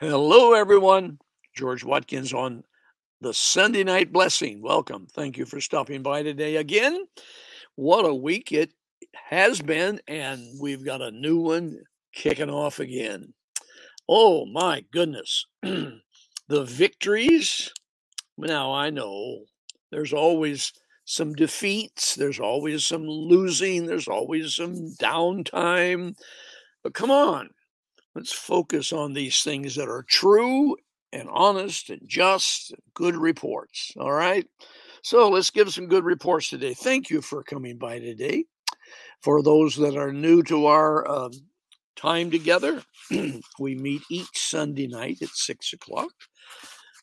Hello, everyone. George Watkins on the Sunday Night Blessing. Welcome. Thank you for stopping by today again. What a week it has been, and we've got a new one kicking off again. Oh, my goodness. the victories. Now, I know there's always some defeats, there's always some losing, there's always some downtime. But come on, let's focus on these things that are true and honest and just and good reports. All right. So let's give some good reports today. Thank you for coming by today. For those that are new to our uh, time together, we meet each Sunday night at six o'clock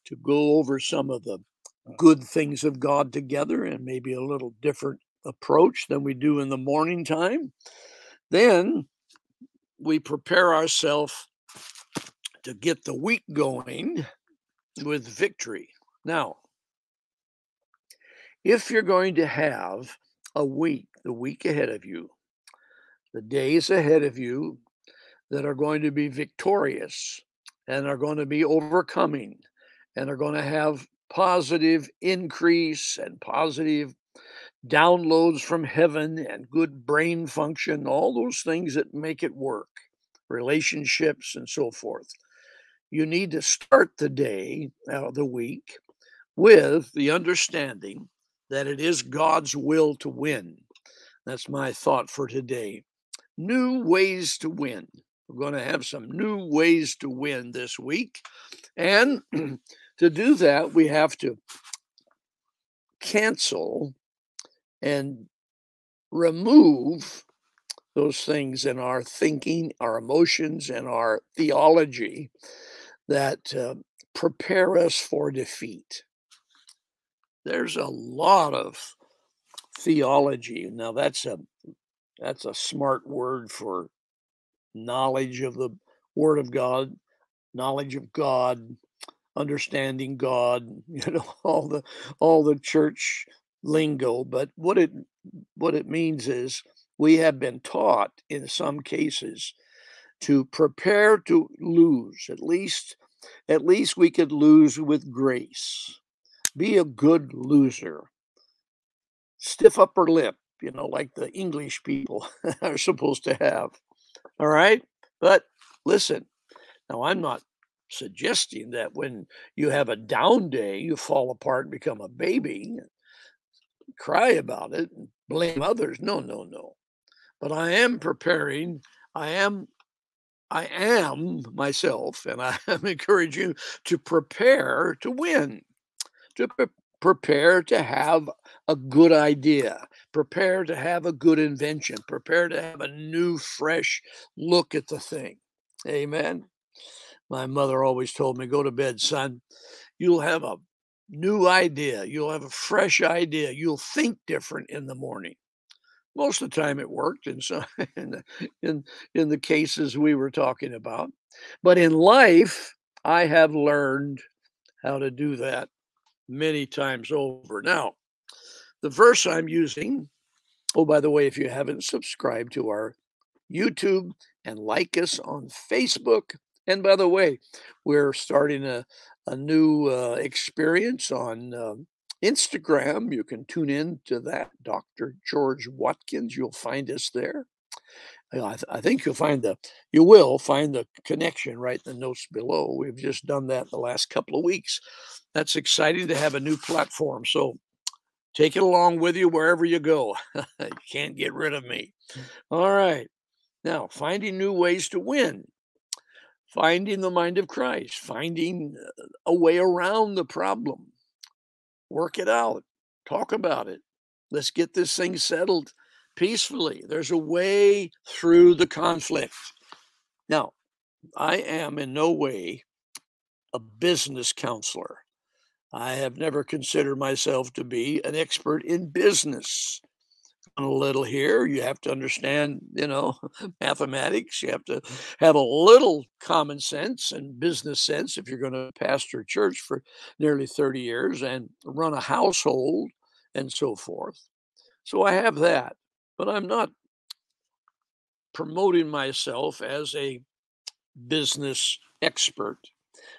to go over some of the good things of God together and maybe a little different approach than we do in the morning time. Then we prepare ourselves to get the week going with victory. Now, if you're going to have a week, the week ahead of you, the days ahead of you that are going to be victorious and are going to be overcoming and are going to have positive increase and positive downloads from heaven and good brain function, all those things that make it work, relationships and so forth. You need to start the day, uh, the week, with the understanding that it is God's will to win. That's my thought for today. New ways to win. We're going to have some new ways to win this week. And to do that, we have to cancel and remove those things in our thinking, our emotions, and our theology that uh, prepare us for defeat. There's a lot of theology. Now that's a that's a smart word for knowledge of the Word of God, knowledge of God, understanding God, you know, all the all the church lingo. But what it what it means is we have been taught in some cases to prepare to lose. At least at least we could lose with grace. Be a good loser. Stiff upper lip, you know, like the English people are supposed to have. All right. But listen, now I'm not suggesting that when you have a down day, you fall apart and become a baby, cry about it, and blame others. No, no, no. But I am preparing, I am. I am myself, and I am encouraging you to prepare to win, to pre- prepare to have a good idea, prepare to have a good invention, prepare to have a new, fresh look at the thing. Amen. My mother always told me, Go to bed, son. You'll have a new idea. You'll have a fresh idea. You'll think different in the morning. Most of the time it worked in some in in, in the cases we were talking about. But in life, I have learned how to do that many times over. Now, the verse I'm using, oh, by the way, if you haven't subscribed to our YouTube and like us on Facebook, and by the way, we're starting a, a new uh, experience on uh, Instagram. You can tune in to that, Dr. George Watkins. You'll find us there. I, th- I, think you'll find the you will find the connection right in the notes below. We've just done that the last couple of weeks. That's exciting to have a new platform. So take it along with you wherever you go. you can't get rid of me. All right. Now, finding new ways to win finding the mind of Christ, finding uh, a way around the problem. Work it out, talk about it. Let's get this thing settled peacefully. There's a way through the conflict. Now, I am in no way a business counselor. I have never considered myself to be an expert in business a little here. You have to understand, you know, mathematics. You have to have a little common sense and business sense if you're going to pastor a church for nearly 30 years and run a household and so forth. So I have that, but I'm not promoting myself as a business expert.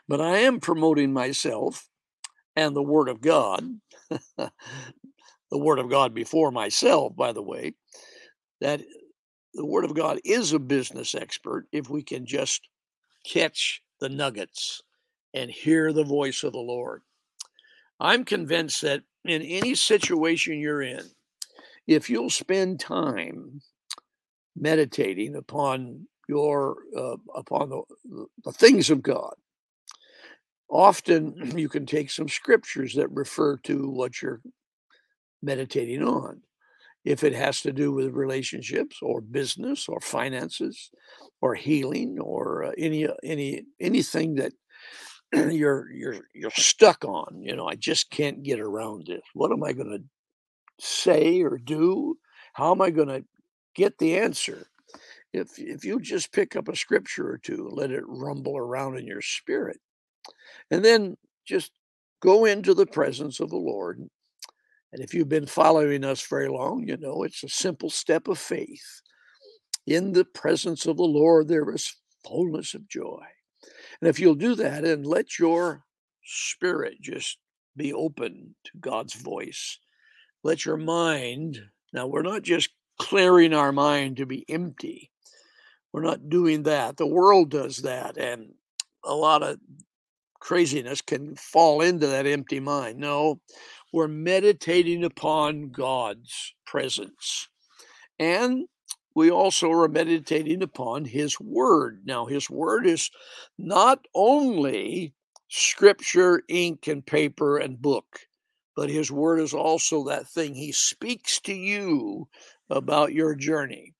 but I am promoting myself and the Word of God, the Word of God before myself, by the way, that the Word of God is a business expert if we can just catch the nuggets and hear the voice of the Lord. I'm convinced that in any situation you're in, if you'll spend time meditating upon your uh, upon the, the things of God, often you can take some scriptures that refer to what you're meditating on. If it has to do with relationships or business or finances or healing or uh, any uh, any anything that you're you're you're stuck on, you know, I just can't get around this. What am I going to say or do? How am I going to get the answer? If if you just pick up a scripture or two, let it rumble around in your spirit, and then just go into the presence of the Lord. And if you've been following us very long, you know it's a simple step of faith. In the presence of the Lord, there is fullness of joy. And if you'll do that and let your spirit just be open to God's voice, let your mind, now we're not just clearing our mind to be empty. We're not doing that. The world does that. And a lot of craziness can fall into that empty mind. No, we're meditating upon God's presence. And we also are meditating upon His Word. Now, His Word is not only scripture, ink, and paper and book, but His Word is also that thing He speaks to you about your journey.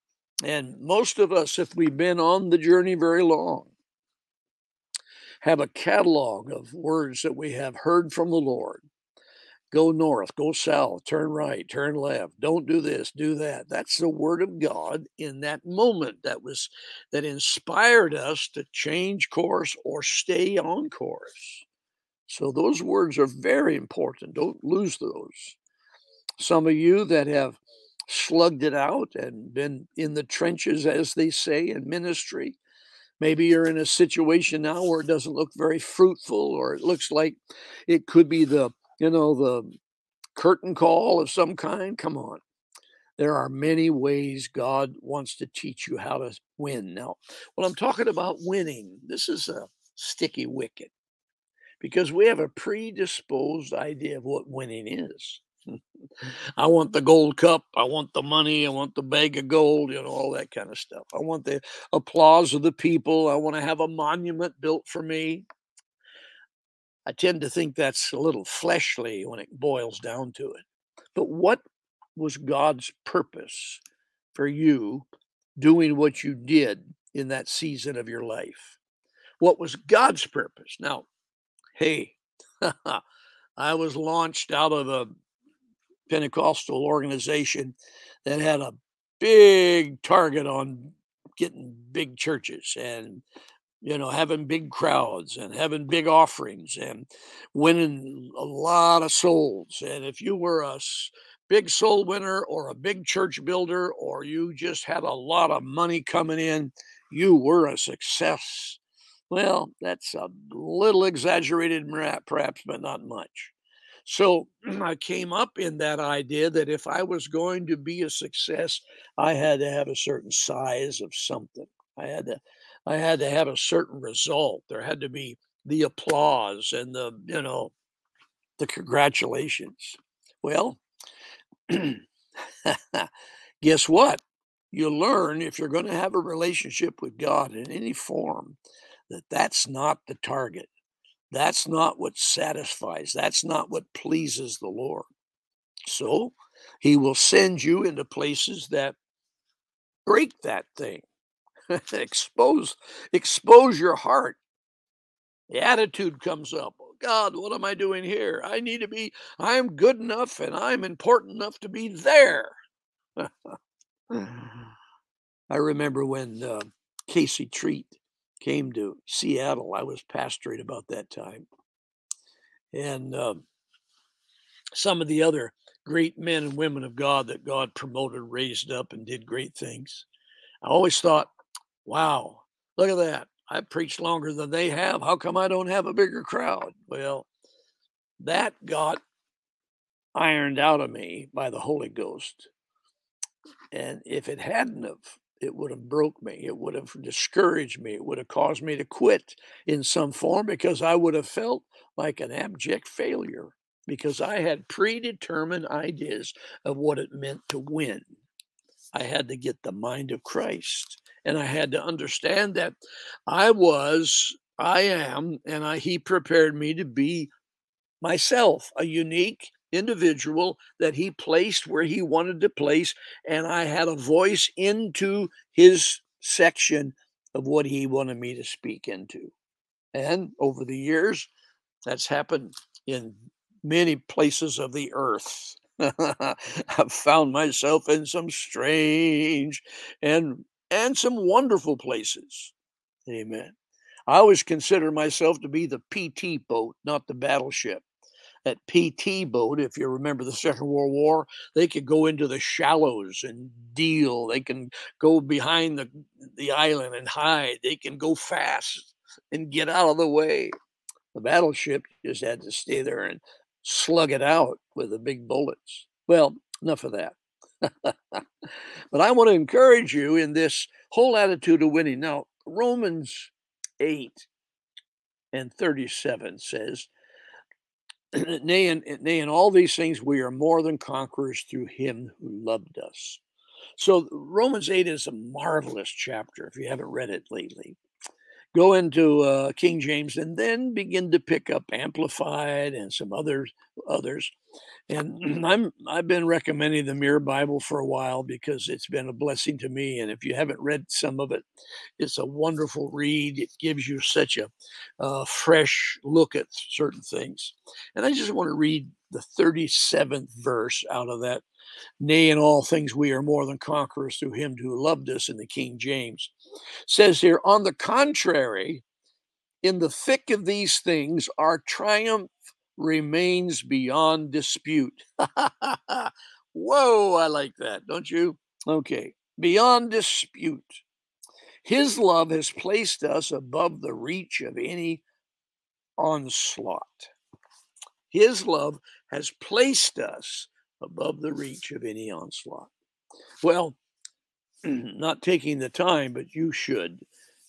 And most of us, if we've been on the journey very long, have a catalog of words that we have heard from the Lord. Go north, go south, turn right, turn left, don't do this, do that. That's the word of God in that moment that was that inspired us to change course or stay on course. So those words are very important. Don't lose those. Some of you that have slugged it out and been in the trenches, as they say, in ministry. Maybe you're in a situation now where it doesn't look very fruitful, or it looks like it could be the, you know, the curtain call of some kind. Come on. There are many ways God wants to teach you how to win. Now, when I'm talking about winning, this is a sticky wicket because we have a predisposed idea of what winning is. I want the gold cup. I want the money. I want the bag of gold, you know, all that kind of stuff. I want the applause of the people. I want to have a monument built for me. I tend to think that's a little fleshly when it boils down to it. But what was God's purpose for you doing what you did in that season of your life? What was God's purpose? Now, hey, I was launched out of a Pentecostal organization that had a big target on getting big churches and you know having big crowds and having big offerings and winning a lot of souls. And if you were a big soul winner or a big church builder or you just had a lot of money coming in you were a success. Well that's a little exaggerated perhaps but not much. So I came up in that idea that if I was going to be a success, I had to have a certain size of something. I had to I had to have a certain result. There had to be the applause and the, you know, the congratulations. Well, guess what? You learn if you're going to have a relationship with God in any form that that's not the target. That's not what satisfies. That's not what pleases the Lord. So he will send you into places that break that thing. expose expose your heart. The attitude comes up. Oh God, what am I doing here? I need to be I'm good enough and I'm important enough to be there. I remember when uh, Casey Treat came to Seattle. I was pastoring about that time. And um, some of the other great men and women of God that God promoted, raised up, and did great things. I always thought, wow, look at that. I preached longer than they have. How come I don't have a bigger crowd? Well, that got ironed out of me by the Holy Ghost. And if it hadn't have, it would have broke me. It would have discouraged me. It would have caused me to quit in some form because I would have felt like an abject failure because I had predetermined ideas of what it meant to win. I had to get the mind of Christ and I had to understand that I was, I am, and I, he prepared me to be myself, a unique individual that he placed where he wanted to place, and I had a voice into his section of what he wanted me to speak into. And over the years, that's happened in many places of the earth. I've found myself in some strange and and some wonderful places. Amen. I always consider myself to be the PT boat, not the battleship. That PT boat, if you remember the Second World War, they could go into the shallows and deal. They can go behind the, the island and hide. They can go fast and get out of the way. The battleship just had to stay there and slug it out with the big bullets. Well, enough of that. but I want to encourage you in this whole attitude of winning. Now, Romans 8 and 37 says, nay in, nay, in all these things we are more than conquerors through him who loved us. So, Romans 8 is a marvelous chapter if you haven't read it lately. Go into uh, King James and then begin to pick up Amplified and some others. others and I'm I've been recommending the Mirror Bible for a while because it's been a blessing to me. And if you haven't read some of it, it's a wonderful read. It gives you such a uh, fresh look at certain things. And I just want to read the 37th verse out of that. Nay, in all things we are more than conquerors through him who loved us in the King James. Says here, on the contrary, in the thick of these things, our triumph remains beyond dispute. Whoa, I like that, don't you? Okay, beyond dispute. His love has placed us above the reach of any onslaught. His love has placed us above the reach of any onslaught. Well, not taking the time, but you should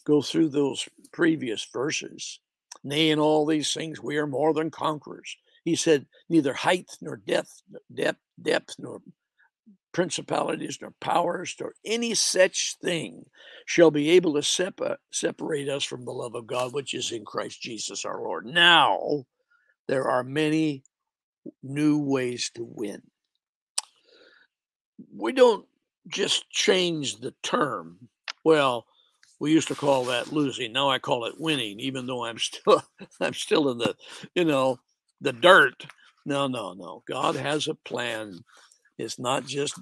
go through those previous verses Nay, in all these things we are more than conquerors. He said, neither height nor depth, depth, depth nor principalities nor powers nor any such thing shall be able to separ- separate us from the love of God, which is in Christ Jesus our Lord. Now, there are many new ways to win. We don't just change the term. Well, we used to call that losing. Now I call it winning, even though I'm still I'm still in the you know the dirt. No, no, no. God has a plan. It's not just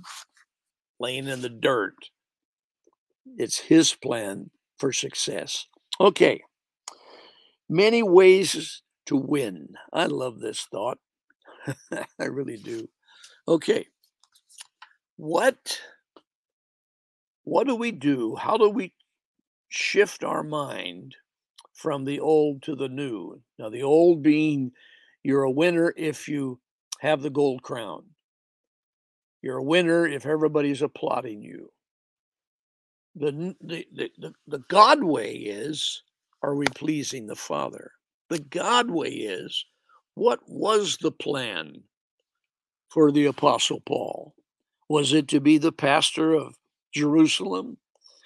laying in the dirt. It's His plan for success. Okay. Many ways to win. I love this thought. I really do. Okay. What what do we do? How do we shift our mind from the old to the new. Now, the old being you're a winner if you have the gold crown, you're a winner if everybody's applauding you. The, the, the, the God way is are we pleasing the Father? The God way is what was the plan for the Apostle Paul? Was it to be the pastor of Jerusalem?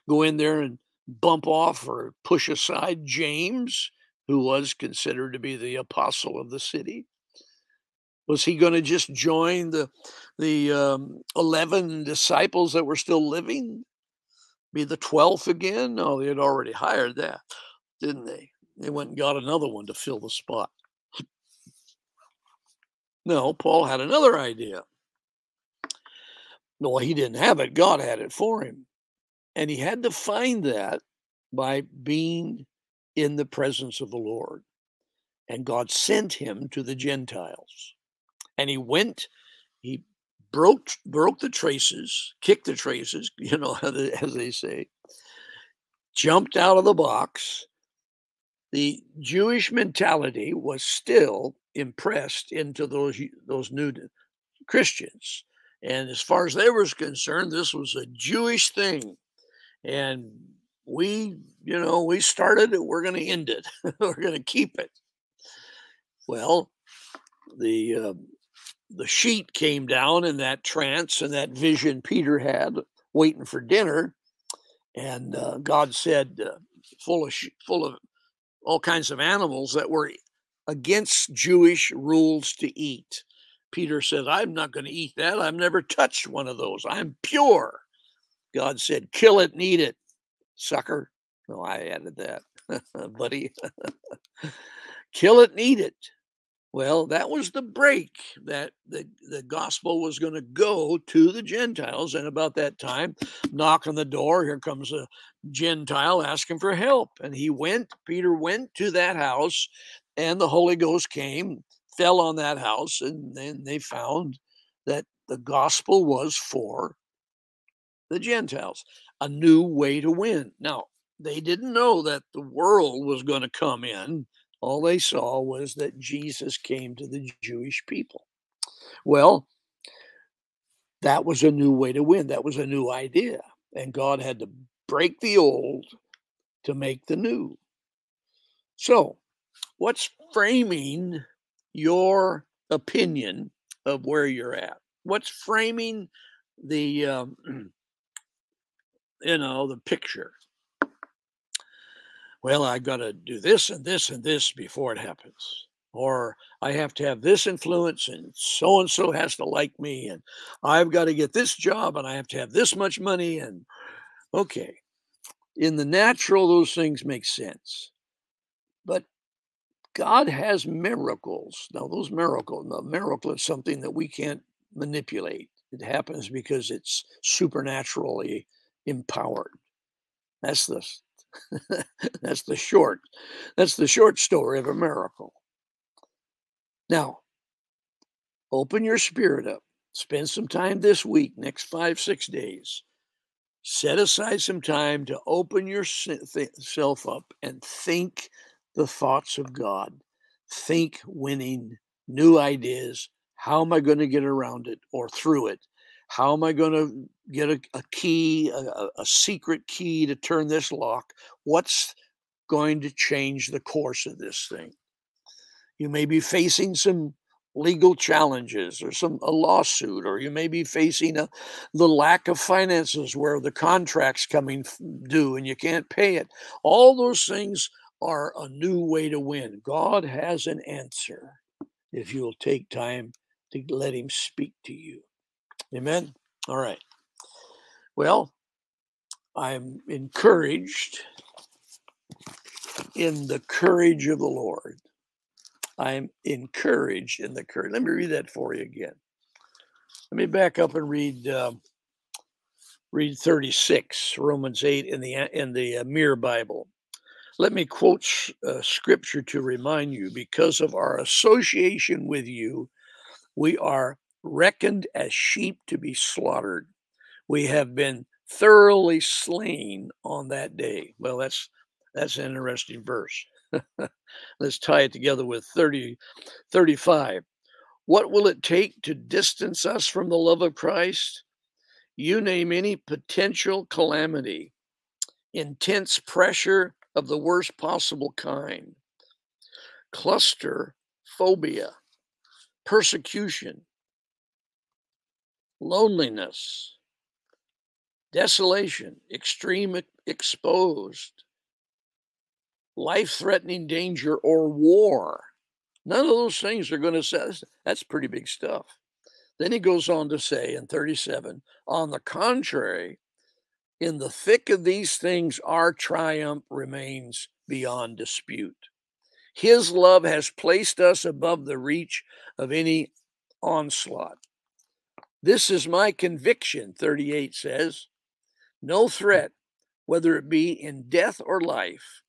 Go in there and bump off or push aside James, who was considered to be the apostle of the city? Was he going to just join the the um, eleven disciples that were still living? Be the twelfth again? No, they had already hired that, didn't they? They went and got another one to fill the spot. No, Paul had another idea. No, he didn't have it. God had it for him. And he had to find that by being in the presence of the Lord. And God sent him to the Gentiles. And he went, he broke broke the traces, kicked the traces, you know, as they say, jumped out of the box, the Jewish mentality was still impressed into those those new Christians. And as far as they were concerned, this was a Jewish thing. And we, you know, we started it, we're going to end it, we're going to keep it. Well, the uh, the sheet came down in that trance and that vision Peter had waiting for dinner, and uh, God said, uh, full of full of all kinds of animals that were against Jewish rules to eat. Peter said, I'm not going to eat that. I've never touched one of those. I'm pure. God said, kill it and eat it, sucker. No, I added that, buddy. kill it and eat it. Well, that was the break that the, the gospel was going to go to the Gentiles. And about that time, knock on the door, here comes a Gentile asking for help. And he went, Peter went to that house, and the Holy Ghost came, fell on that house, and then they found that the gospel was for the Gentiles, a new way to win. Now, they didn't know that the world was going to come in all they saw was that Jesus came to the Jewish people. Well, that was a new way to win. That was a new idea. And God had to break the old to make the new. So, what's framing your opinion of where you're at? What's framing the, um, you know, the picture? well, I got to do this and this and this before it happens. Or I have to have this influence and so and so has to like me. And I've got to get this job and I have to have this much money. And okay, in the natural, those things make sense. But God has miracles. Now, those miracles, the miracle is something that we can't manipulate. It happens because it's supernaturally empowered. That's the that's the short. That's the short story of a miracle. Now, open your spirit up. Spend some time this week, next five, six days. Set aside some time to open yourself up and think the thoughts of God. Think winning, new ideas. How am I going to get around it or through it? How am I going to get a, a key, a, a secret key to turn this lock? What's going to change the course of this thing? You may be facing some legal challenges or some a lawsuit or you may be facing a, the lack of finances where the contract's coming due and you can't pay it all those things are a new way to win god has an answer if you'll take time to let him speak to you Amen. All right. Well, I'm encouraged in the courage of the Lord. I'm encouraged in the courage. Let me read that for you again. Let me back up and read uh, read 36, Romans 8 in the in the uh, Mirror Bible. Let me quote uh, scripture to remind you because of our association with you, we are reckoned as sheep to be slaughtered. We have been thoroughly slain on that day. Well, that's that's an interesting verse. Let's tie it together with 30, 35. What will it take to distance us from the love of Christ? You name any potential calamity, intense pressure of the worst possible kind, cluster phobia, persecution, loneliness, desolation, extreme exposed, life threatening danger, or war. None of those things are going to say that's pretty big stuff. Then he goes on to say in 37 on the contrary, in the thick of these things, our triumph remains beyond dispute. His love has placed us above the reach of any onslaught. This is my conviction, 38 says. No threat, whether it be in death or life,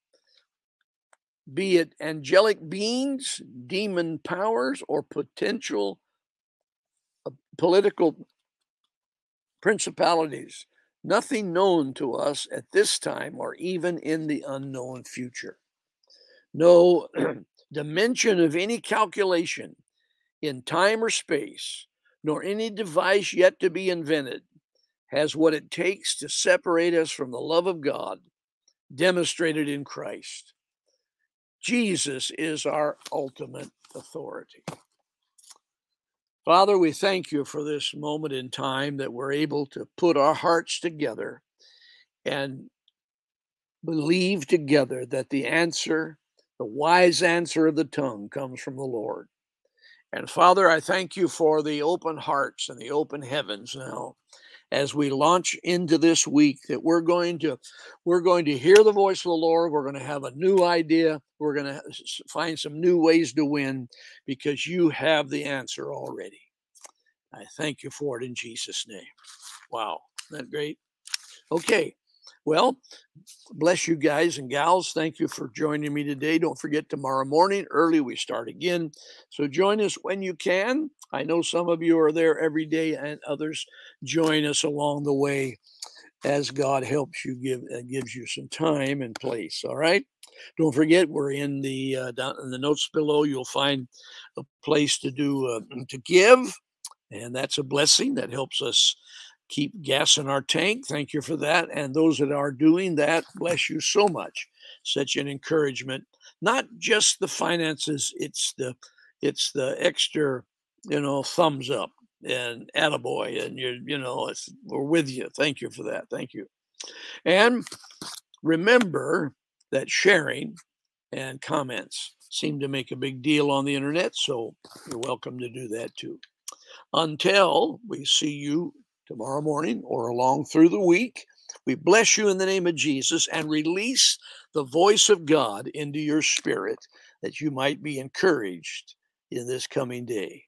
be it angelic beings, demon powers, or potential uh, political principalities, nothing known to us at this time or even in the unknown future. no dimension of any calculation in time or space, nor any device yet to be invented, has what it takes to separate us from the love of God demonstrated in Christ. Jesus is our ultimate authority. Father, we thank you for this moment in time that we're able to put our hearts together and believe together that the answer, the wise answer of the tongue, comes from the Lord. And Father, I thank you for the open hearts and the open heavens now as we launch into this week that we're going to we're going to hear the voice of the lord we're going to have a new idea we're going to find some new ways to win because you have the answer already i thank you for it in jesus name wow isn't that great okay well, bless you guys and gals. Thank you for joining me today. Don't forget tomorrow morning, early, we start again. So join us when you can. I know some of you are there every day, and others join us along the way as God helps you, give uh, gives you some time and place. All right. Don't forget, we're in the uh, down in the notes below. You'll find a place to do uh, to give, and that's a blessing that helps us keep gas in our tank. Thank you for that. And those that are doing that, bless you so much. Such an encouragement. Not just the finances, it's the it's the extra, you know, thumbs up and attaboy. And you're, you know, it's, we're with you. Thank you for that. Thank you. And remember that sharing and comments seem to make a big deal on the internet. So you're welcome to do that too. Until we see you tomorrow morning or along through the week. We bless you in the name of Jesus and release the voice of God into your spirit that you might be encouraged in this coming day.